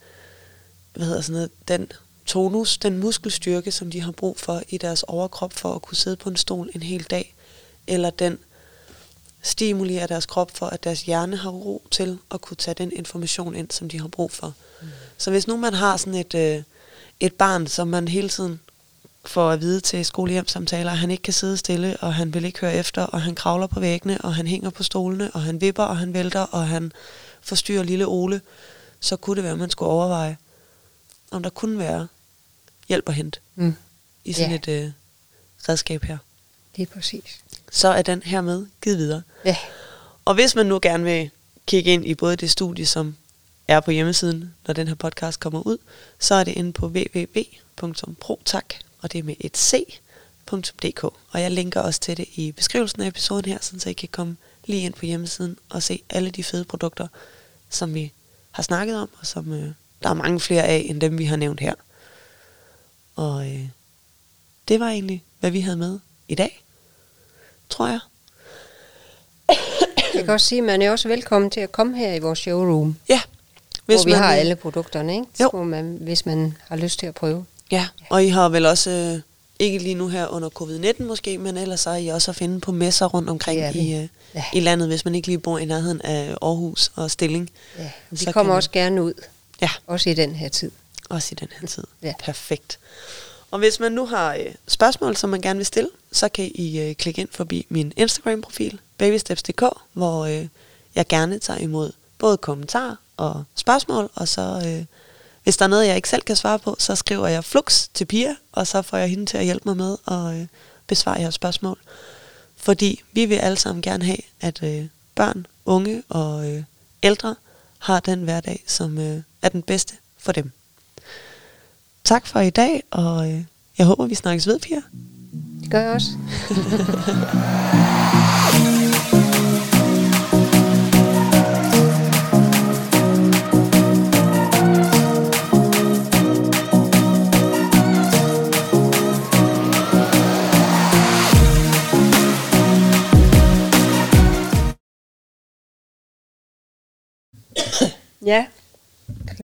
hvad hedder sådan noget, den tonus, den muskelstyrke, som de har brug for i deres overkrop for at kunne sidde på en stol en hel dag, eller den stimuli af deres krop for, at deres hjerne har ro til at kunne tage den information ind, som de har brug for. Mm. Så hvis nu man har sådan et, øh, et barn, som man hele tiden får at vide til skolehjemsamtaler, at han ikke kan sidde stille, og han vil ikke høre efter, og han kravler på væggene, og han hænger på stolene, og han vipper, og han vælter, og han forstyrrer lille Ole, så kunne det være, at man skulle overveje, om der kunne være hjælp at hente
Mm.
i sådan
Ja.
et øh, redskab her.
Det er præcis.
Så er den hermed givet videre.
Ja. Og
hvis man nu gerne vil kigge ind i både det studie, som er på hjemmesiden, når den her podcast kommer ud, så er det inde på www.protak, og det er med et c.dk. Og jeg linker også til det i beskrivelsen af episoden her, så I kan komme lige ind på hjemmesiden og se alle de fede produkter, som vi har snakket om, og som øh, der er mange flere af, end dem vi har nævnt her. Og øh, det var egentlig, hvad vi havde med i dag, tror jeg.
Jeg kan også sige, at man er også velkommen til at komme her i vores showroom,
Ja,
hvis hvor vi har
øh,
alle produkterne, ikke?
Jo.
Hvor man, hvis man har lyst til at prøve.
Ja, og I har vel også, øh, ikke lige nu her under covid-19 måske, men ellers er I også at finde på messer rundt omkring
vi.
i, øh,
Ja.
i landet, hvis man ikke lige bor i nærheden af Aarhus og Stilling.
Ja. Vi
Så
kommer også gerne ud,
Ja,
også i den her tid.
også i den her tid.
Ja.
Perfekt. Og hvis man nu har øh, spørgsmål, som man gerne vil stille, så kan I øh, klikke ind forbi min Instagram-profil, babysteps.dk, hvor øh, jeg gerne tager imod både kommentarer og spørgsmål, og så øh, hvis der er noget, jeg ikke selv kan svare på, så skriver jeg flux til Pia, og så får jeg hende til at hjælpe mig med at øh, besvare jeres spørgsmål. Fordi vi vil alle sammen gerne have, at øh, børn, unge og øh, ældre har den hverdag, som øh, er den bedste for dem. Tak for i dag, og øh, jeg håber, vi snakkes ved, Pia.
Det gør jeg også. ja.